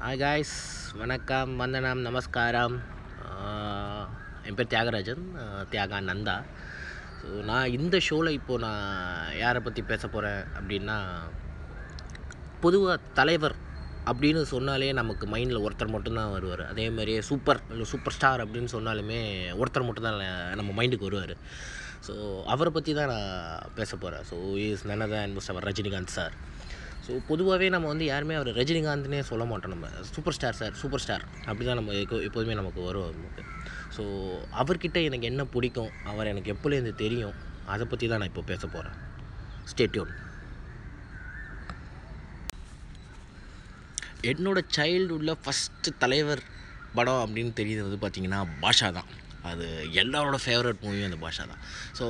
Hi guys வணக்கம் வந்தனம் நமஸ்காரம். என் பேர் தியாகராஜன். தியாகா நந்தா. ஸோ நான் இந்த ஷோவில் இப்போது நான் யாரை பற்றி பேச போகிறேன் அப்படின்னா பொதுவாக தலைவர் அப்படின்னு சொன்னாலே நமக்கு மைண்டில் ஒருத்தர் மட்டும்தான் வருவார். அதே மாதிரியே சூப்பர் இல்லை சூப்பர் ஸ்டார் அப்படின்னு சொன்னாலுமே ஒருத்தர் மட்டும்தான் நம்ம மைண்டுக்கு வருவார். ஸோ அவரை பற்றி தான் நான் பேச போகிறேன் ஸோ இஸ் நனதான் அவர் ரஜினிகாந்த் சார் ஸோ பொதுவாகவே நம்ம வந்து யாருமே அவர் ரஜினிகாந்த்னே சொல்ல மாட்டோம் நம்ம. Super star sir super star அப்படி தான் நம்ம எப்போ- எப்போதுமே நமக்கு வரும் நமக்கு ஸோ அவர்கிட்ட எனக்கு என்ன பிடிக்கும் அவர் எனக்கு எப்போலேருந்து தெரியும் அதை பற்றி தான் நான் இப்போ பேச போகிறேன் ஸ்டேட்யூன் என்னோடய சைல்டுஹுட்டில் ஃபஸ்ட்டு தலைவர் படம் அப்படின்னு தெரியுது வந்து பார்த்திங்கன்னா பாஷா தான். அது எல்லாரோட ஃபேவரட் மூவியும் அந்த பாஷா தான். ஸோ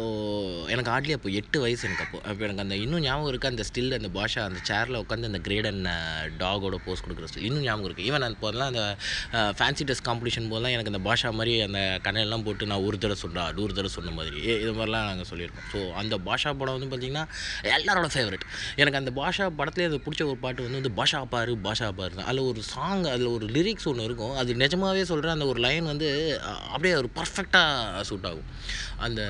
எனக்கு ஆட்லி அப்போ எட்டு வயசு எனக்கு அப்போ. அப்போ எனக்கு அந்த இன்னும் ஞாபகம் இருக்குது அந்த ஸ்டில் அந்த பாஷா அந்த சேரில் உட்காந்து அந்த கிரேட் அண்ட் டாகோட போஸ் கொடுக்குற ஸ்டில் இன்னும் ஞாபகம் இருக்குது ஈவன் அந்த போதெல்லாம் அந்த ஃபேன்சி ட்ரெஸ் காம்படிஷன் போதெல்லாம் எனக்கு அந்த பாஷா மாதிரி அந்த கண்ணெல்லாம் போட்டு நான் ஒரு தடவை சொன்னா நூறு தடவை சொன்ன மாதிரி. இது மாதிரிலாம் நாங்கள் சொல்லியிருக்கோம். ஸோ அந்த பாஷா படம் வந்து பார்த்திங்கன்னா எல்லாரோட ஃபேவரட் எனக்கு அந்த பாஷா படத்துலேயே அது பிடிச்ச ஒரு பாட்டு வந்து வந்து பாஷா பாரு பாஷா பாரு தான் அதில் ஒரு சாங் அதில் ஒரு லிரிக்ஸ் ஒன்று இருக்கும். அது நிஜமாவே சொல்கிறேன் அந்த ஒரு லைன் வந்து அப்படியே ஒரு பர்ஃபெக்டாக சூட் ஆகும். அந்த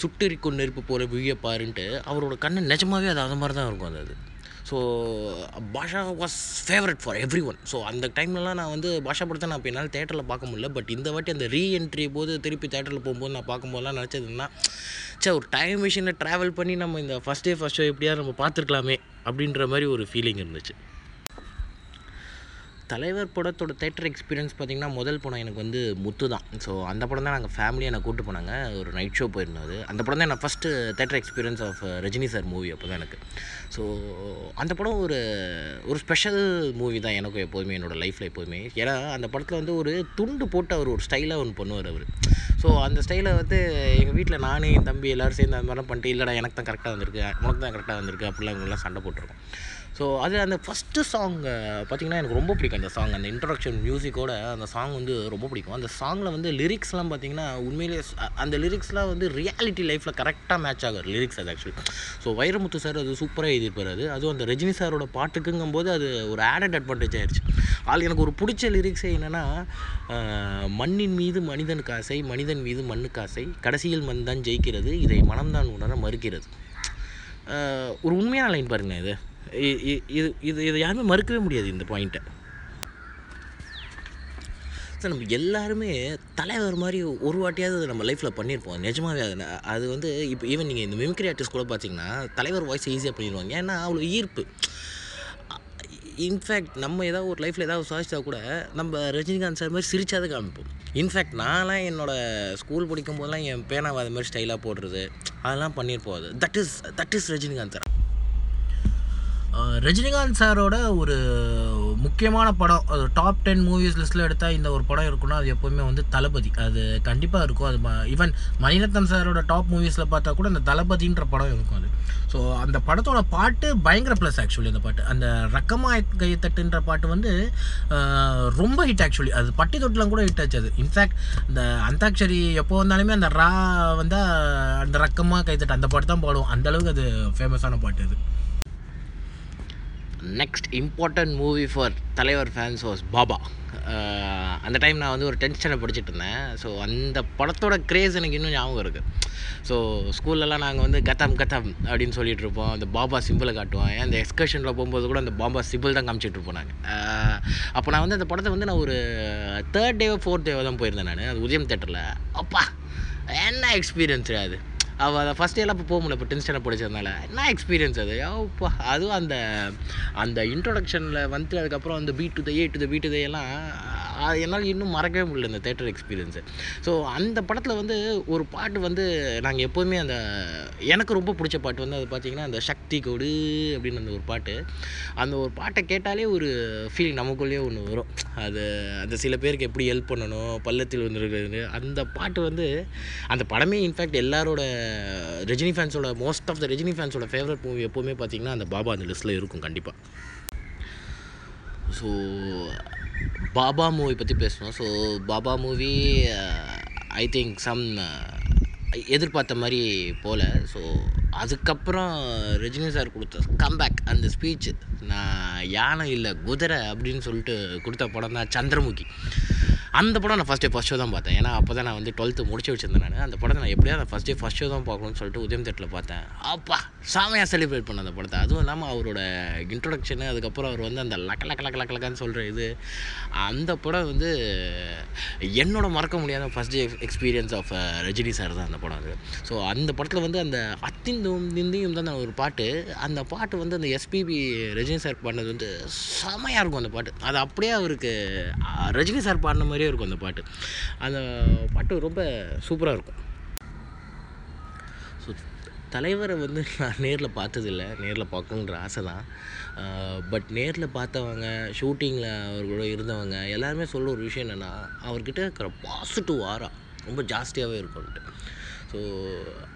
சுட்டெரிக்கும் நெருப்பு போல விழிய பாருன்ட்டு அவரோட கண்ணு நிஜமாவே அது அந்த மாதிரி தான் இருக்கும் அது அது so Baasha was favourite for every one so அந்த டைம்லலாம் நான் வந்து பாஷா படத்தை நான் இப்போ என்னால் தேட்டரில் பார்க்க முடியல. பட் இந்த வாட்டி அந்த ரீஎன்ட்ரி போது திருப்பி தேட்டரில் போகும்போது நான் பார்க்கும்போதெல்லாம் நினச்சதுன்னா சே ஒரு டைம் மிஷினில் ட்ராவல் பண்ணி நம்ம இந்த ஃபஸ்ட் டே ஃபஸ்ட் ஷோ எப்படியாவது நம்ம பார்த்துருக்கலாமே அப்படின்ற மாதிரி ஒரு ஃபீலிங் இருந்துச்சு. தலைவர் படத்தோட தேட்டர் எக்ஸ்பீரியன்ஸ் பார்த்திங்கன்னா முதல் படம் எனக்கு வந்து முத்து தான். ஸோ அந்த படம் தான் நாங்கள் ஃபேமிலியாக என்னை கூப்பிட்டு போனாங்க. ஒரு நைட் ஷோ போயிருந்தோம் அது. அந்த படம் தான் நான் first theatre experience of Rajini sir movie அப்போ தான் எனக்கு. ஸோ அந்த படம் ஒரு ஒரு ஸ்பெஷல் மூவி தான் எனக்கும் எப்போதுமே என்னோடய லைஃப்பில் எப்போதுமே. ஏன்னா அந்த படத்தில் வந்து ஒரு துண்டு போட்டு அவர் ஒரு ஸ்டைலாக ஒன்று பண்ணுவார் அவர். ஸோ அந்த ஸ்டைலை வந்து எங்கள் வீட்டில் நானே என் தம்பி எல்லோரும் சேர்ந்து அந்த மாதிரிலாம் பண்ணிட்டு இல்லைடா எனக்கு தான் கரெக்டாக வந்திருக்கு. உனக்கு தான் கரெக்டாக வந்திருக்கு. அப்படிலாம் இவங்கெல்லாம் சண்டை போட்டிருக்கோம். ஸோ அது அந்த ஃபஸ்ட்டு சாங் பார்த்திங்கன்னா எனக்கு ரொம்ப பிடிக்கும் அந்த சாங் அந்த இன்ட்ரடக்ஷன் மியூசிக்கோட அந்த சாங் வந்து ரொம்ப பிடிக்கும். அந்த சாங்கில் வந்து லிரிக்ஸ்லாம் பார்த்திங்கன்னா உண்மையிலேயே அந்த லிரிக்ஸ்லாம் வந்து ரியாலிட்டி லைஃப்பில் கரெக்டாக மேட்ச் ஆகும் லிரிக்ஸ் அது ஆக்சுவலி ஸோ வைரமுத்து சார் அது சூப்பராக எழுதியிருப்பார். அது அதுவும் அந்த ரஜினி சாரோட பாட்டுக்குங்கும்போது அது ஒரு ஆடட் அட்வான்டேஜ் ஆயிடுச்சு அது எனக்கு ஒரு பிடிச்ச லிரிக்ஸே என்னென்னா மண்ணின் மீது மனிதனுக்கு ஆசை மனிதன் மீது மண்ணுக்கு ஆசை கடைசியில் மண் தான் ஜெயிக்கிறது இதை மனம்தான் உணர மறுக்கிறது. ஒரு உண்மையான லைன் பாருங்க இது. இது இது இதை யாருமே மறுக்கவே முடியாது இந்த பாயிண்ட்டை சார் நம்ம எல்லாருமே தலைவர் மாதிரி ஒரு வாட்டியாவது அதை நம்ம லைஃப்பில் பண்ணியிருப்போம் நிஜமாகவே அது அது வந்து இப்போ ஈவன் நீங்கள் இந்த மிமிக்ரி ஆர்டிஸ்ட் கூட பார்த்தீங்கன்னா தலைவர் வாய்ஸ் ஈஸியாக பண்ணிடுவாங்க. ஏன்னா அவ்வளோ ஈர்ப்பு. இன்ஃபேக்ட் நம்ம ஏதாவது ஒரு லைஃப்பில் ஏதாவது சாதிச்சா கூட நம்ம ரஜினிகாந்த் சார் மாதிரி சிரிச்சாத காமிப்போம். இன்ஃபேக்ட் நான்லாம் என்னோட ஸ்கூல் படிக்கும் போதெல்லாம் என் பேனாவை அது மாதிரி ஸ்டைலாக போடுறது அதெல்லாம் பண்ணியிருப்போம் அது. That is that is Rajinikanth sir Rajinikanth சாரோட ஒரு முக்கியமான படம் அது டாப் டென் மூவிஸ் லிஸ்ட்டில் எடுத்தால் இந்த ஒரு படம் இருக்குன்னா அது எப்போவுமே வந்து தளபதி. அது கண்டிப்பாக இருக்கும். அது ஈவன் மணிரத்னம் சாரோட டாப் மூவிஸில் பார்த்தா கூட அந்த தளபதின்ற படம் இருக்கும் அது. ஸோ அந்த படத்தோட பாட்டு பயங்கர ப்ளஸ் ஆக்சுவலி அந்த பாட்டு. அந்த ரக்கமா கைத்தட்டுன்ற பாட்டு வந்து ரொம்ப ஹிட் ஆக்சுவலி அது பட்டி தொட்டிலாம் கூட ஹிட் ஆச்சு அது. இன்ஃபேக்ட் இந்த அந்தாக்ஷரி எப்போ வந்தாலுமே அந்த ரா வந்தால் அந்த ரக்கமாக கைத்தட்டு அந்த பாட்டு தான் பாடுவோம். அந்த அளவுக்கு அது ஃபேமஸான பாட்டு அது. நெக்ஸ்ட் இம்பார்ட்டன்ட் மூவி ஃபார் தலைவர் ஃபேன்ஸ் வாஸ் பாபா அந்த டைம் நான் வந்து ஒரு டென்ஷனை படிச்சுட்டு இருந்தேன். ஸோ அந்த படத்தோட க்ரேஸ் எனக்கு இன்னும் ஞாபகம் இருக்குது ஸோ ஸ்கூல்லலாம் நாங்கள் வந்து கதம் கதம் அப்படின்னு சொல்லிட்டு இருப்போம். அந்த பாபா சிம்பிளை காட்டுவோம் அந்த எக்ஸ்கர்ஷனில் போகும்போது கூட அந்த பாபா சிம்பிள் தான் காமிச்சிட்டு இருப்போம் நாங்கள் uh, அப்போ நான் வந்து அந்த படத்தை வந்து நான் ஒரு தேர்ட் டேவோ ஃபோர்த் டேவோ தான் போயிருந்தேன் நான். அது உதயம் தேட்டரில் அப்பா என்ன எக்ஸ்பீரியன்ஸ் அது அவள் அதை ஃபஸ்ட் எல்லாம் இப்போ போக முடியல இப்போ டென்த் ஸ்டாண்டர்ட் என்ன எக்ஸ்பீரியன்ஸ் அது? அப்பா அதுவும் அந்த அந்த இன்ட்ரொடக்ஷனில் வந்துட்டு அதுக்கப்புறம் அந்த B to the A to the B to the எல்லாம் என்னால் இன்னும் மறக்கவே முடியல இந்த தேட்டர் எக்ஸ்பீரியன்ஸு ஸோ அந்த படத்தில் வந்து ஒரு பாட்டு வந்து நாங்கள் எப்போதுமே அந்த எனக்கு ரொம்ப பிடிச்ச பாட்டு வந்து அது பார்த்தீங்கன்னா அந்த சக்தி கொடு அப்படின்னு அந்த ஒரு பாட்டு. அந்த ஒரு பாட்டை கேட்டாலே ஒரு ஃபீலிங் நமக்குள்ளேயே ஒன்று வரும். அது அந்த சில பேருக்கு எப்படி ஹெல்ப் பண்ணணும் பள்ளத்தில் வந்துருக்குது அந்த பாட்டு வந்து அந்த படமே இன்ஃபேக்ட் எல்லாரோட ரஜினி ஃபேன்ஸோட மோஸ்ட் ஆஃப் த ரஜினி ஃபேன்ஸோட ஃபேவரட் மூவி எப்போவுமே பார்த்தீங்கன்னா அந்த பாபா அந்த லிஸ்ட்டில் இருக்கும் கண்டிப்பாக ஸோ பாபா மூவி பற்றி பேசணும். So Baba movie I think some எதிர்பார்த்த மாதிரி போல. ஸோ அதுக்கப்புறம் ரஜினி சார் கொடுத்த கம்பேக் அந்த ஸ்பீச் நான் யானை இல்லை குதிரை அப்படின்னு சொல்லிட்டு கொடுத்த படம் தான் சந்திரமுகி. அந்த படம் நான் ஃபஸ்ட் டே ஃபஸ்ட் ஷோ தான் பார்த்தேன். ஏன்னா அப்போ தான் நான் வந்து டுவெல்த்து முடிச்சு வச்சிருந்தேன் நான். அந்த படத்தை நான் எப்படியாவது ஃபஸ்ட் டே ஃபஸ்ட் ஷோ தான் பார்க்கணும்னு சொல்லிட்டு உதயம் தேட்டில் பார்த்தேன். அப்பா செமையாக செலிப்ரேட் பண்ண அந்த படத்தை. அதுவும் இல்லாமல் அவரோட இன்ட்ரொடக்ஷனு அதுக்கப்புறம் அவர் வந்து அந்த லக்க லக்க லக்க லக்க லக்கன்னு சொல்கிற இது அந்த படம் வந்து என்னோட மறக்க முடியாத first day experience of Rajini sir தான் அந்த படம் அது. ஸோ அந்த படத்தில் வந்து அந்த அத்திந்தும் திந்தியும் தான் ஒரு பாட்டு. அந்த பாட்டு வந்து அந்த எஸ்பிபி ரஜினி சார் பாடினது வந்து செமையாக இருக்கும் அந்த பாட்டு. அது அப்படியே அவருக்கு ரஜினி சார் பாடின மாதிரி மாதிரியே இருக்கும் அந்த பாட்டு. அந்த பாட்டு ரொம்ப சூப்பராக இருக்கும். ஸோ தலைவரை வந்து நான் நேரில் பார்த்ததில்ல. நேரில் பார்க்கணுன்ற ஆசை தான் பட் நேரில் பார்த்தவங்க ஷூட்டிங்கில் அவர்களோட இருந்தவங்க எல்லாருமே சொல்ல ஒரு விஷயம் என்னென்னா அவர்கிட்ட இருக்கிற பாசிட்டிவ் ஆரா ரொம்ப ஜாஸ்தியாகவே இருக்கும்ன்ட்டு ஸோ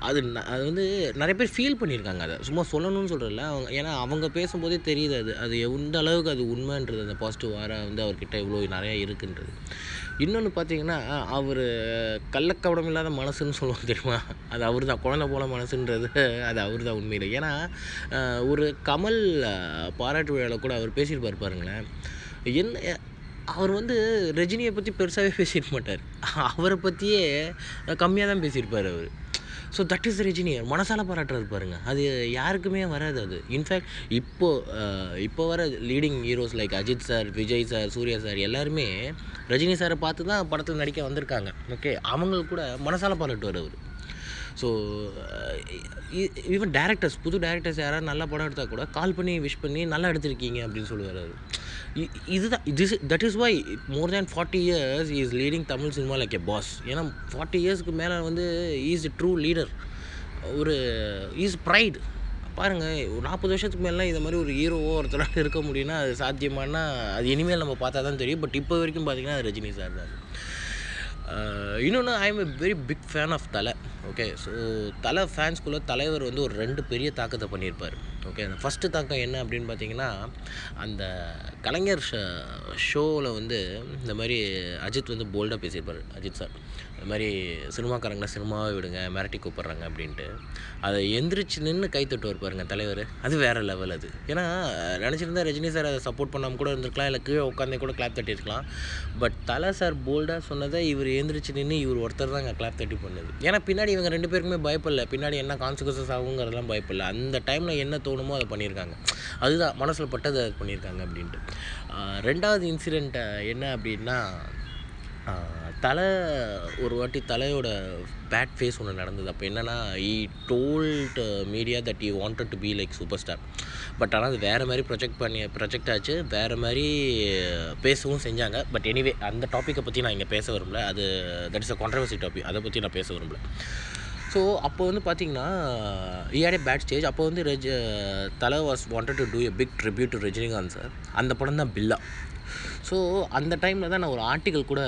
அது அது வந்து நிறைய பேர் ஃபீல் பண்ணியிருக்காங்க அதை. சும்மா சொல்லணும்னு சொல்கிறல அவங்க ஏன்னா அவங்க பேசும்போதே தெரியுது அது. அது எந்த அளவுக்கு அது உண்மைன்றது அந்த பாசிட்டிவ் ஆரா வந்து அவர்கிட்ட இவ்வளோ நிறையா இருக்குன்றது. இன்னொன்று பார்த்தீங்கன்னா அவர் கள்ளக்கவடம் இல்லாத மனசுன்னு சொல்லுவாங்க தெரியுமா? அது அவர் தான் குழந்தை போல மனசுன்றது அது அவர் தான் உண்மையில். ஏன்னா ஒரு கமல் பாராட்டு விழாவில் கூட அவர் பேசியிருப்பார் பாருங்களேன். என்ன அவர் வந்து ரஜினியை பற்றி பெருசாகவே பேசியிருக்க மாட்டார். அவரை பற்றியே கம்மியாக தான் பேசியிருப்பார் அவர். ஸோ தட் இஸ் ரஜினியர் மனசால பாராட்டுறாரு பாருங்க. அது யாருக்குமே வராது அது. இன்ஃபேக்ட் இப்போ இப்போ வர leading heroes like Ajith sir Vijay sir Suriya sir எல்லாருமே ரஜினி சாரை பார்த்து தான் படத்தில் நடிக்க வந்திருக்காங்க. ஓகே அவங்களுக்கு கூட மனசால பாராட்டுவார் அவர். ஸோ ஈவன் டேரக்டர்ஸ் புது டேரக்டர்ஸ் யாராவது நல்ல படம் எடுத்தால் கூட கால் பண்ணி விஷ் பண்ணி நல்லா எடுத்திருக்கீங்க அப்படின்னு சொல்லுவார் அவர். இதுதான் இது that is why more than forty years is leading Tamil cinema like a boss ஏன்னா ஃபார்ட்டி இயர்ஸ்க்கு மேலே வந்து இஸ் ட்ரூ லீடர் ஒரு இஸ் ப்ரைட் பாருங்கள் ஒரு நாற்பது வருஷத்துக்கு மேலாம் இந்த மாதிரி ஒரு ஹீரோவோ ஒருத்தரால் இருக்க முடியும்னா அது சாத்தியமானா அது இனிமேல் நம்ம பார்த்தா தான் தெரியும். பட் இப்போ வரைக்கும் பார்த்தீங்கன்னா அது ரஜினி சார் தான். இன்னொன்று I am a very big fan of Thala. Okay so Thala ஃபேன்ஸ்குள்ளே தலைவர் வந்து ஒரு ரெண்டு பெரிய தாக்கத்தை பண்ணியிருப்பார். ஓகே அந்த ஃபஸ்ட்டு தாக்கம் என்ன அப்படின்னு பார்த்தீங்கன்னா அந்த கலைஞர் ஷோவில் வந்து இந்த மாதிரி அஜித் வந்து போல்டாக பேசியிருப்பார் அஜித் சார் இந்த மாதிரி சினிமாக்காரங்களை சினிமாவை விடுங்க மிரட்டி கூப்பிட்றாங்க அப்படின்ட்டு. அதை எந்திரிச்சு நின்று கை தட்டுவார் பாருங்க தலைவர். அது வேறு லெவல் அது. ஏன்னா நினச்சிருந்தா ரஜினி சார் அதை சப்போர்ட் பண்ணாமல் கூட இருந்திருக்கலாம் இல்லை கீழே உட்காந்தே கூட கிளாப் தட்டியிருக்கலாம். பட் தலை சார் போல்டாக சொன்னதை இவர் எந்திரிச்சு நின்று இவர் ஒருத்தர் தான் அங்கே கிளாப் தட்டி பண்ணுது. ஏன்னா பின்னாடி இவங்க ரெண்டு பேருக்குமே பயப்படல. பின்னாடி என்ன கான்சிக்வன்சஸ் ஆகுங்கிறதெல்லாம் பயப்படல. அந்த டைமில் என்ன தோ தோணுமோ அதை பண்ணியிருக்காங்க. அதுதான் மனசில் பட்டதை அதை பண்ணியிருக்காங்க அப்படின்ட்டு. ரெண்டாவது இன்சிடெண்ட் என்ன அப்படின்னா தலை ஒரு வாட்டி தலையோட பேட் ஃபேஸ் ஒன்று நடந்தது. அப்போ என்னென்னா he told media that he wanted to be like super star but ஆனால் அது வேறு மாதிரி ப்ரொஜெக்ட் பண்ணி ப்ரொஜெக்ட் ஆச்சு. வேறு மாதிரி பேசவும் செஞ்சாங்க. பட் எனிவே அந்த டாப்பிக்கை பற்றி நான் இங்கே பேச விரும்பல. அது that is a controversy topic அதை பற்றி நான் பேச விரும்பல. ஸோ அப்போ வந்து பார்த்தீங்கன்னா ஈஆடே பேட் ஸ்டேஜ் அப்போ வந்து Raja Thala was wanted to do a big tribute to Rajinikanth sir அந்த படம் தான் பில்லா ஸோ அந்த டைமில் தான் நான் ஒரு ஆர்டிக்கல் கூட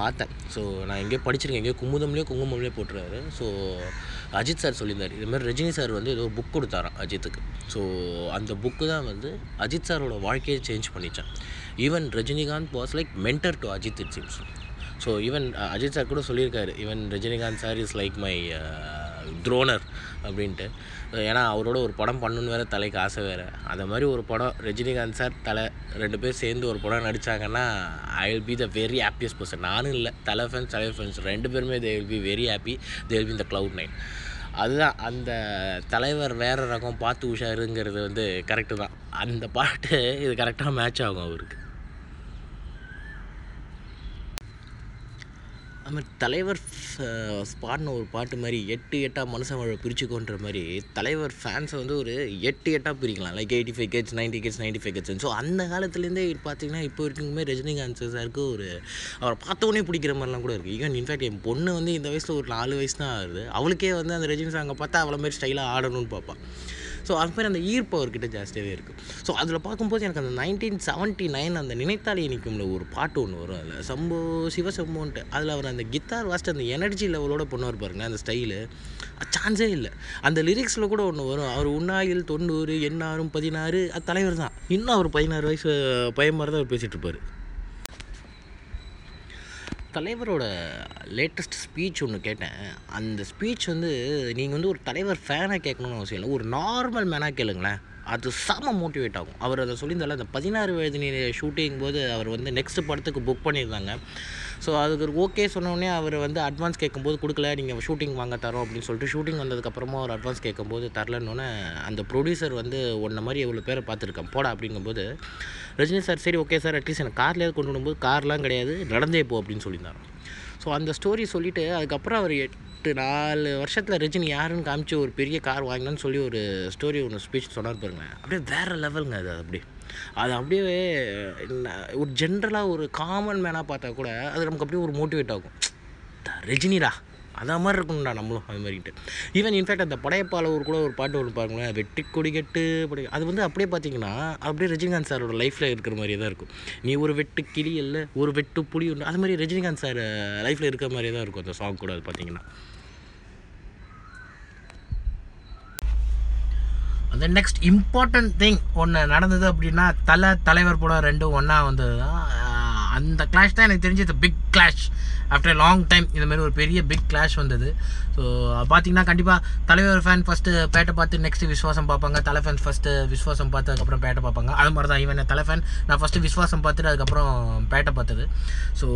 பார்த்தேன். ஸோ நான் எங்கேயோ படிச்சிருக்கேன். எங்கேயோ குமுதம்லேயோ குங்குமம்லேயோ போட்டுருவாரு. ஸோ அஜித் சார் சொல்லியிருந்தார். இதுமாதிரி ரஜினி சார் வந்து ஏதோ புக் கொடுத்தாராம் அஜித்துக்கு ஸோ அந்த புக்கு தான் வந்து அஜித் சாரோட வாழ்க்கையை change பண்ணித்தேன் even Rajinikanth was like mentor to Ajith it seems so even Ajith sir கூட சொல்லியிருக்காரு. Even Rajinikanth sir is like my trainer அப்படின்ட்டு. ஏன்னா அவரோட ஒரு படம் பண்ணணுன்னு வேறு தலைக்கு ஆசை வேறு. அந்த மாதிரி ஒரு படம் ரஜினிகாந்த் சார் தலை ரெண்டு பேர் சேர்ந்து ஒரு படம் நடித்தாங்கன்னா I will be the very happiest person நானும் இல்லை. தலை ஃப்ரெண்ட்ஸ் தலை ஃப்ரெண்ட்ஸ் ரெண்டு பேருமே they will be very happy they will be இந்த க்ளவுட் நைன் அதுதான். அந்த தலைவர் வேறு ரகம் பார்த்து உஷாருங்கிறது வந்து கரெக்டு தான். அந்த பாட்டு இது கரெக்டாக மேட்ச் ஆகும் அவருக்கு. அது மாதிரி தலைவர் ஃப- பாடின ஒரு பாட்டு மாதிரி எட்டு எட்டாக மனுஷன் வாழ பிரிச்சுக்கோன்ற மாதிரி தலைவர் ஃபேன்ஸை வந்து ஒரு எட்டு எட்டாக பிரிக்கலாம். Like eighty five kids ninety kids ninety five kids so அந்த காலத்துலேருந்தே பார்த்தீங்கன்னா இப்போ வரைக்குமே ரஜினிகாந்த் சாருக்கு ஒரு அவரை பார்த்தோன்னே பிடிக்கிற மாதிரிலாம் கூட இருக்குது ஈவன் இன்ஃபேக்ட் என் பொண்ணு வந்து இந்த வயசில் ஒரு நாலு வயசு தான் ஆகுது. அவளுக்கே வந்து அந்த ரஜினி சாங்கை பார்த்தா அவ்வளோ மாதிரி ஸ்டைலாக ஆடணும்னு பார்ப்பான் ஸோ அது மாதிரி அந்த ஈர்ப்பு அவர்கிட்ட ஜாஸ்தியாகவே இருக்குது ஸோ அதில் பார்க்கும்போது எனக்கு அந்த நைன்டீன் செவன்ட்டி நைன் அந்த நினைத்தாலே இனிக்கும்ல ஒரு பாட்டு ஒன்று வரும் அதில். சம்போ சிவசம்போன்ட்டு அதில் அவர் அந்த கித்தார் வாஸ்ட் அந்த எனர்ஜி லெவலோட பண்ணுவார் பாருங்க அந்த ஸ்டைலு சான்ஸே இல்லை. அந்த லிரிக்ஸில் கூட ஒன்று வரும். அவர் உண்ணாயில் தொண்ணூறு எண்ணாறும் பதினாறு அது தலைவர் தான். இன்னும் அவர் பதினாறு வயசு பையன் மாதிரி தான் அவர் பேசிகிட்டு இருப்பார். தலைவரோட லேட்டஸ்ட் ஸ்பீச் ஒன்று கேட்டேன். அந்த ஸ்பீச் வந்து நீங்கள் வந்து ஒரு தலைவர் ஃபேனாக கேட்கணும்னு அவசியம் இல்லை. ஒரு நார்மல் மேனாக கேளுங்களேன். அது செம மோட்டிவேட் ஆகும். அவர் அதை சொல்லியிருந்தால அந்த பதினாறு வயது ஷூட்டிங் போது அவர் வந்து நெக்ஸ்ட் படத்துக்கு புக் பண்ணியிருந்தாங்க. ஸோ அதுக்கு ஓகே சொன்னோடனே அவர் வந்து அட்வான்ஸ் கேட்கும்போது கொடுக்கல நீங்கள் ஷூட்டிங் வாங்க தரோம் அப்படின்னு சொல்லிட்டு ஷூட்டிங் வந்ததுக்கப்புறமா ஒரு அட்வான்ஸ் கேட்கும்போது தரலன்னொன்னே அந்த ப்ரொடியூசர் வந்து உன்ன மாதிரி எவ்வளோ பேரை பார்த்துருக்கேன் போடா அப்படிங்கும்போது ரஜினி சார் சரி ஓகே சார் அட்லீஸ்ட் எனக்கு கார்லேயே கொண்டு வரும்போது கார்லாம் கிடையாது நடந்தே போ அப்படின்னு சொல்லியிருந்தாரு ஸோ அந்த ஸ்டோரி சொல்லிவிட்டு அதுக்கப்புறம் அவர் எட்டு நாலு வருஷத்தில் ரஜினி யாருன்னு காமிச்சு ஒரு பெரிய கார் வாங்கினான்னு சொல்லி ஒரு ஸ்டோரி ஒன்று ஸ்பீச் சொன்னார் பாருங்களேன். அப்படியே வேறு லெவலுங்க அது அப்படி அது அப்படியே ஒரு ஜென்ரலாக ஒரு காமன் மேனாக பார்த்தா கூட அது நமக்கு அப்படியே ஒரு மோட்டிவேட் ஆகும். த- ரஜினிடா அதா மாதிரி இருக்கணும்டா நம்மளும் அது மாதிரிட்டு ஈவன் இன்ஃபேக்ட் அந்த படையப்பாளவர் ஒரு கூட ஒரு பாட்டு ஒன்று பாருங்களேன் வெட்டி கொடி கட்டு படை அது வந்து அப்படியே பார்த்தீங்கன்னா அப்படியே ரஜினிகாந்த் சாரோட லைஃப்பில் இருக்கிற மாதிரியே தான் இருக்கும். நீ ஒரு வெட்டு கிளி இல்லை ஒரு வெட்டு புலி ஒன்று அது மாதிரி ரஜினிகாந்த் சார் லைஃப்பில் இருக்கிற மாதிரியே தான் இருக்கும் அந்த சாங் கூட அது பார்த்தீங்கன்னா. வந்து நெக்ஸ்ட் இம்பார்ட்டன்ட் திங் ஒன்று நடந்தது அப்படின்னா தலை தலைவர் படம் ரெண்டும் ஒன்றா வந்தது தான் அந்த கிளாஷ் தான் எனக்கு தெரிஞ்சு big clash after long time இந்த மாதிரி ஒரு பெரிய பிக் கிளாஷ் வந்தது. ஸோ பார்த்தீங்கன்னா கண்டிப்பாக தலைவர் ஃபேன் ஃபஸ்ட்டு பேட்டை பார்த்து நெக்ஸ்ட் விஸ்வாசம் பார்ப்பாங்க. தலை ஃபேன் ஃபஸ்ட்டு விஸ்வாசம் பார்த்து அதுக்கப்புறம் பேட்டை பார்ப்பாங்க. அது மாதிரி தான் ஈவன் தலை ஃபேன் நான் ஃபஸ்ட்டு விஸ்வாசம் பார்த்துட்டு அதுக்கப்புறம் பேட்டை பார்த்தது. ஸோ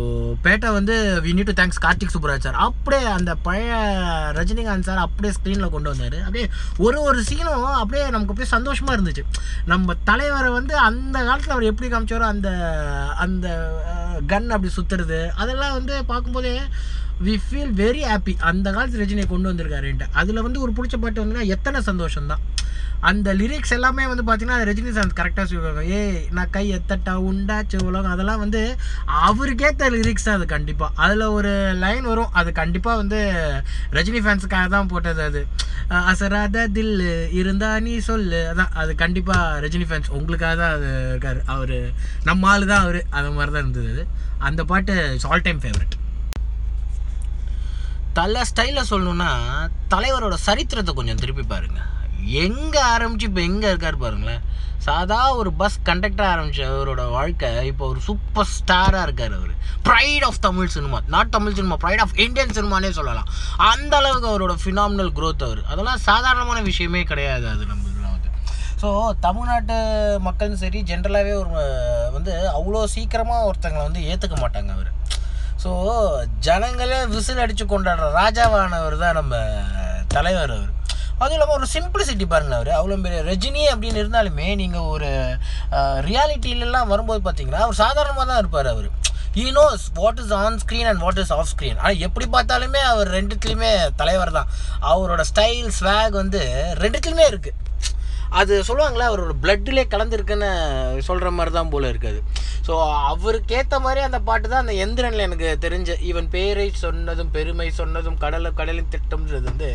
பேட்டை வந்து we need to thanks Karthik Subbaraj sir. அப்படியே அந்த பழைய ரஜினிகாந்த் சார் அப்படியே ஸ்க்ரீனில் கொண்டு வந்தார். அப்படியே ஒரு ஒரு சீனும் அப்படியே நமக்கு அப்படியே சந்தோஷமாக இருந்துச்சு. நம்ம தலைவரை வந்து அந்த காலத்தில் அவர் எப்படி காமிச்சாரோ அந்த அந்த கன் அப்படி சுற்றுறது அதெல்லாம் வந்து பார்க்கும்போதே வி ஃபீல் வெரி ஹாப்பி அந்த காலத்து ரஜினியை கொண்டு வந்திருக்காருன்ட்டு அதில் வந்து ஒரு பிடிச்ச பாட்டு வந்துன்னா எத்தனை சந்தோஷம் தான் அந்த லிரிக்ஸ் எல்லாமே வந்து பார்த்தீங்கன்னா அது ரஜினி கரெக்டாக சொல்லுவாங்க ஏய் நான் கை எத்தட்டா உண்டாச்சு உலகம். அதெல்லாம் வந்து அவருக்கேற்ற லிரிக்ஸ் தான் அது கண்டிப்பாக அதில் ஒரு லைன் வரும். அது கண்டிப்பாக வந்து ரஜினி ஃபேன்ஸுக்காக தான் போட்டது அது. அசராத தில்லு இருந்தா நீ சொல்லு. அதான் அது கண்டிப்பாக ரஜினி ஃபேன்ஸ் உங்களுக்காக தான் அது இருக்கார். அவர் நம்ம ஆளு தான் அவர். அது மாதிரி தான் இருந்தது அது. அந்த பாட்டு இட்ஸ் ஆல் டைம் ஃபேவரட் தலை ஸ்டைலில் சொல்லணுன்னா தலைவரோட சரித்திரத்தை கொஞ்சம் திருப்பி பாருங்கள் எங்கே ஆரம்பித்து இப்போ எங்கே இருக்கார் பாருங்களேன். சாதா ஒரு பஸ் கண்டக்டராக ஆரம்பித்த அவரோட வாழ்க்கை இப்போ ஒரு சூப்பர் ஸ்டாராக இருக்கார் அவர். Pride of Tamil cinema not Tamil cinema pride of Indian சினிமானே சொல்லலாம். அந்த அளவுக்கு அவரோட ஃபினாமினல் க்ரோத் அவர். அதெல்லாம் சாதாரணமான விஷயமே கிடையாது அது நம்ம ஸோ தமிழ்நாட்டு மக்களும் சரி ஜென்ரலாகவே ஒரு வந்து அவ்வளோ சீக்கிரமாக ஒருத்தங்களை வந்து ஏற்றுக்க மாட்டாங்க அவர். ஸோ ஜனங்களே விசில் அடித்து கொண்டாடுற ராஜாவானவர் தான் நம்ம தலைவர் அவர். அதுவும் இல்லாமல் ஒரு சிம்பிளிசிட்டி பாருங்க அவர். அவ்வளோ பெரிய ரஜினி அப்படின்னு இருந்தாலுமே நீங்கள் ஒரு ரியாலிட்டிலலாம் வரும்போது பார்த்தீங்கன்னா அவர் சாதாரணமாக தான் இருப்பார் அவர். He knows what is on screen and what is off screen ஆனால் எப்படி பார்த்தாலுமே அவர் ரெண்டுத்துலேயுமே தலைவர் தான். அவரோட ஸ்டைல் ஸ்வாக் வந்து ரெண்டுத்துலையுமே இருக்குது அது சொல்லுவாங்களே அவரோட பிளட்டிலே கலந்துருக்குன்னு சொல்கிற மாதிரி தான் போல இருக்காது ஸோ அவருக்கேற்ற மாதிரி அந்த பாட்டு தான் அந்த எந்திரனில் எனக்கு தெரிஞ்ச ஈவன் பேரை சொன்னதும் பெருமை சொன்னதும் கடலை கடலின் திட்டம்ன்றது வந்து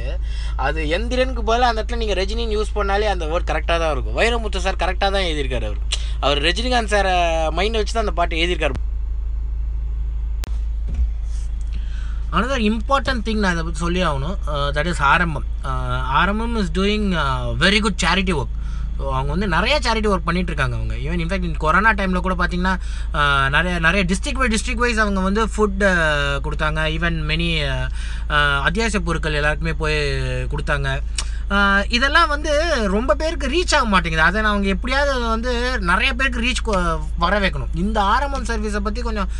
அது எந்திரனுக்கு பதிலாக அந்த இடத்துல நீங்கள் ரஜினின்னு யூஸ் பண்ணாலே அந்த வேர்ட் கரெக்டாக தான் இருக்கும். வைரமுத்து சார் கரெக்டாக தான் எழுதியிருக்காரு அவர். அவர் ரஜினிகாந்த் சாரை மைண்டை வச்சு தான் அந்த பாட்டு எழுதியிருக்காரு. அனதர் இம்பார்ட்டன்ட் திங் நான் அதை பற்றி சொல்லி ஆகணும். That is Aarambam. Aarambam is doing very good charity work so அவங்க வந்து நிறைய சேரிட்டி ஒர்க் பண்ணிட்டு இருக்காங்க அவங்க ஈவன் இன்ஃபேக்ட் இந்த கொரோனா டைமில் கூட பார்த்தீங்கன்னா நிறைய நிறைய டிஸ்ட்ரிக் வைஸ் டிஸ்ட்ரிக் வைஸ் அவங்க வந்து ஃபுட் கொடுத்தாங்க. ஈவன் மெனி அத்தியாவசிய பொருட்கள் எல்லாருக்குமே போய் கொடுத்தாங்க. இதெல்லாம் வந்து ரொம்ப பேருக்கு ரீச் ஆக மாட்டேங்குது. அதை நான் அவங்க எப்படியாவது வந்து நிறைய பேருக்கு ரீச் வர வைக்கணும். இந்த ஆரம்பம் சர்வீஸை பற்றி கொஞ்சம்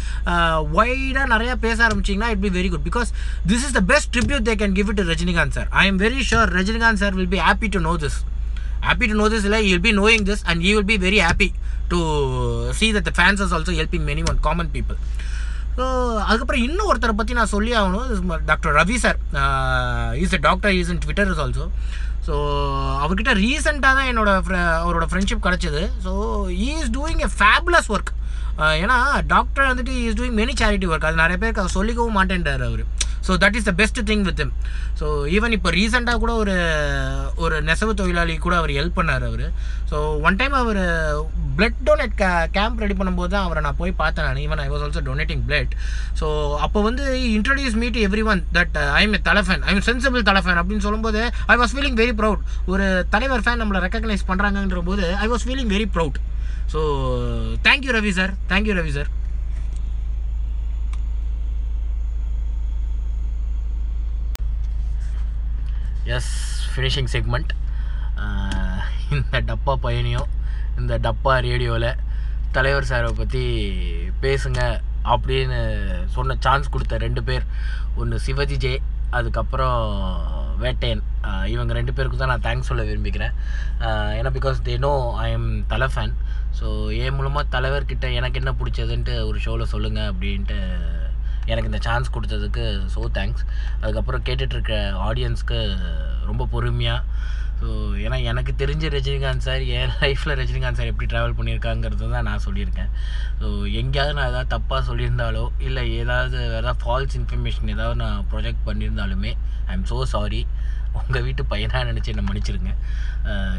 ஒய்டாக நிறையா பேச ஆரம்பிச்சிங்கன்னா it be very good because this is the best tribute they can give it to Rajinikanth sir I am very sure Rajinikanth sir will be happy to know this happy to know this like you'll be knowing this and you will be very happy to see that the fans is also helping many one common people. So அதுக்கப்புறம் இன்னும் ஒருத்தரை பற்றி நான் சொல்லி ஆகணும். Doctor Ravi sir. Is a doctor is in Twitter is also so அவர்கிட்ட ரீசெண்டாக தான் என்னோடய fr- அவரோட ஃப்ரெண்ட்ஷிப் கிடச்சிது. So he is doing a fabulous work ஏன்னா டாக்டர் வந்துட்டு is doing many charity work அது நிறைய பேருக்கு அதை சொல்லிக்கவும் மாட்டேன்றார் அவர். So that is the best thing with him. So even இப்போ ரீசெண்டாக கூட ஒரு ஒரு நெசவு தொழிலாளி கூட அவர் ஹெல்ப் பண்ணார் அவர். ஸோ ஒன் டைம் அவர் பிளட் டொனேட் கே கேம்ப் ரெடி பண்ணும்போது தான் அவரை நான் போய் பார்த்தேன் நான். Even I was also donating blood so அப்போ வந்து introduce me to every one that I am Thala fan I am sensible Thala fan அப்படின்னு சொல்லும்போது I was feeling very proud ஒரு தலைவர் ஃபேன் நம்மளை ரெக்கக்னைஸ் பண்ணுறாங்கன்ற போது I was feeling very proud so thank you Ravi sir thank you Ravi sir yes finishing segment இந்த டப்பா பயணியும் இந்த டப்பா ரேடியோவில் தலைவர் சாரை பற்றி பேசுங்க அப்படின்னு சொன்ன சான்ஸ் கொடுத்த ரெண்டு பேர். ஒன்று சிவஜி ஜே அதுக்கப்புறம் வேட்டையன். இவங்க ரெண்டு பேருக்கும் தான் நான் தேங்க்ஸ் சொல்ல விரும்பிக்கிறேன் ஏன்னா because they know I am Thala fan so என் மூலமாக தலைவர்கிட்ட எனக்கு என்ன பிடிச்சதுன்ட்டு ஒரு ஷோவில் சொல்லுங்கள் அப்படின்ட்டு எனக்கு இந்த சான்ஸ் கொடுத்ததுக்கு ஸோ தேங்க்ஸ் அதுக்கப்புறம் கேட்டுட்ருக்க ஆடியன்ஸ்க்கு ரொம்ப பொறுமையாக ஸோ ஏன்னா எனக்கு தெரிஞ்ச ரஜினிகாந்த் சார் என் லைஃப்பில் ரஜினிகாந்த் சார் எப்படி ட்ராவல் பண்ணியிருக்காங்கிறது தான் நான் சொல்லியிருக்கேன். ஸோ எங்கேயாவது நான் ஏதாவது தப்பாக சொல்லியிருந்தாலோ இல்லை ஏதாவது ஏதாவது ஃபால்ஸ் இன்ஃபர்மேஷன் ஏதாவது நான் ப்ரொஜெக்ட் பண்ணியிருந்தாலுமே ஐ எம் ஸோ சாரி உங்கள் வீட்டு பையனாக நினச்சி என்னை மன்னிச்சிருங்க.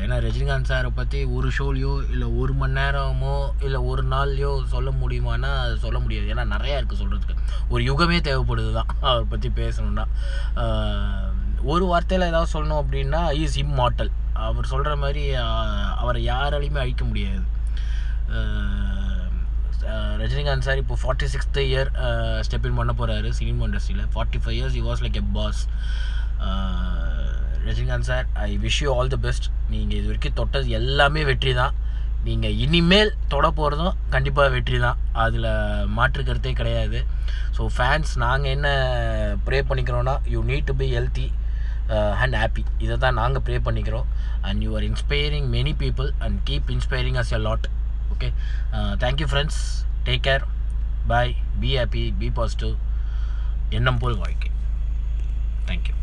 ஏன்னா ரஜினிகாந்த் சாரை பற்றி ஒரு ஷோலையோ இல்லை ஒரு மணி நேரமோ இல்லை ஒரு நாள்லையோ சொல்ல முடியுமானா அது சொல்ல முடியாது. ஏன்னா நிறையா இருக்குது சொல்கிறதுக்கு ஒரு யுகமே தேவைப்படுது தான் அவரை பற்றி பேசணுன்னா ஒரு வார்த்தையில் ஏதாவது சொல்லணும் அப்படின்னா இஸ் இம்மார்ட்டல் அவர் சொல்கிற மாதிரி அவரை யாராலையுமே அழிக்க முடியாது. ரஜினிகாந்த் சார் இப்போ forty sixth year step in பண்ண போகிறாரு சினிமா இண்டஸ்ட்ரியில் forty five years he was like a boss Rajinikanth sir I wish you all the best நீங்கள் இது வரைக்கும் தொட்டது எல்லாமே வெற்றி தான். நீங்கள் இனிமேல் தொட போகிறதும் கண்டிப்பாக வெற்றி தான். அதில் மாற்று கருத்தே கிடையாது. ஸோ ஃபேன்ஸ் நாங்கள் என்ன pray பண்ணிக்கிறோன்னா you need to be healthy and happy இதை தான் நாங்கள் ப்ரே பண்ணிக்கிறோம். And you are inspiring many people and keep inspiring us a lot okay thank you friends take care bye be happy be positive எண்ணம் போல் வாழ்க்கை. Thank you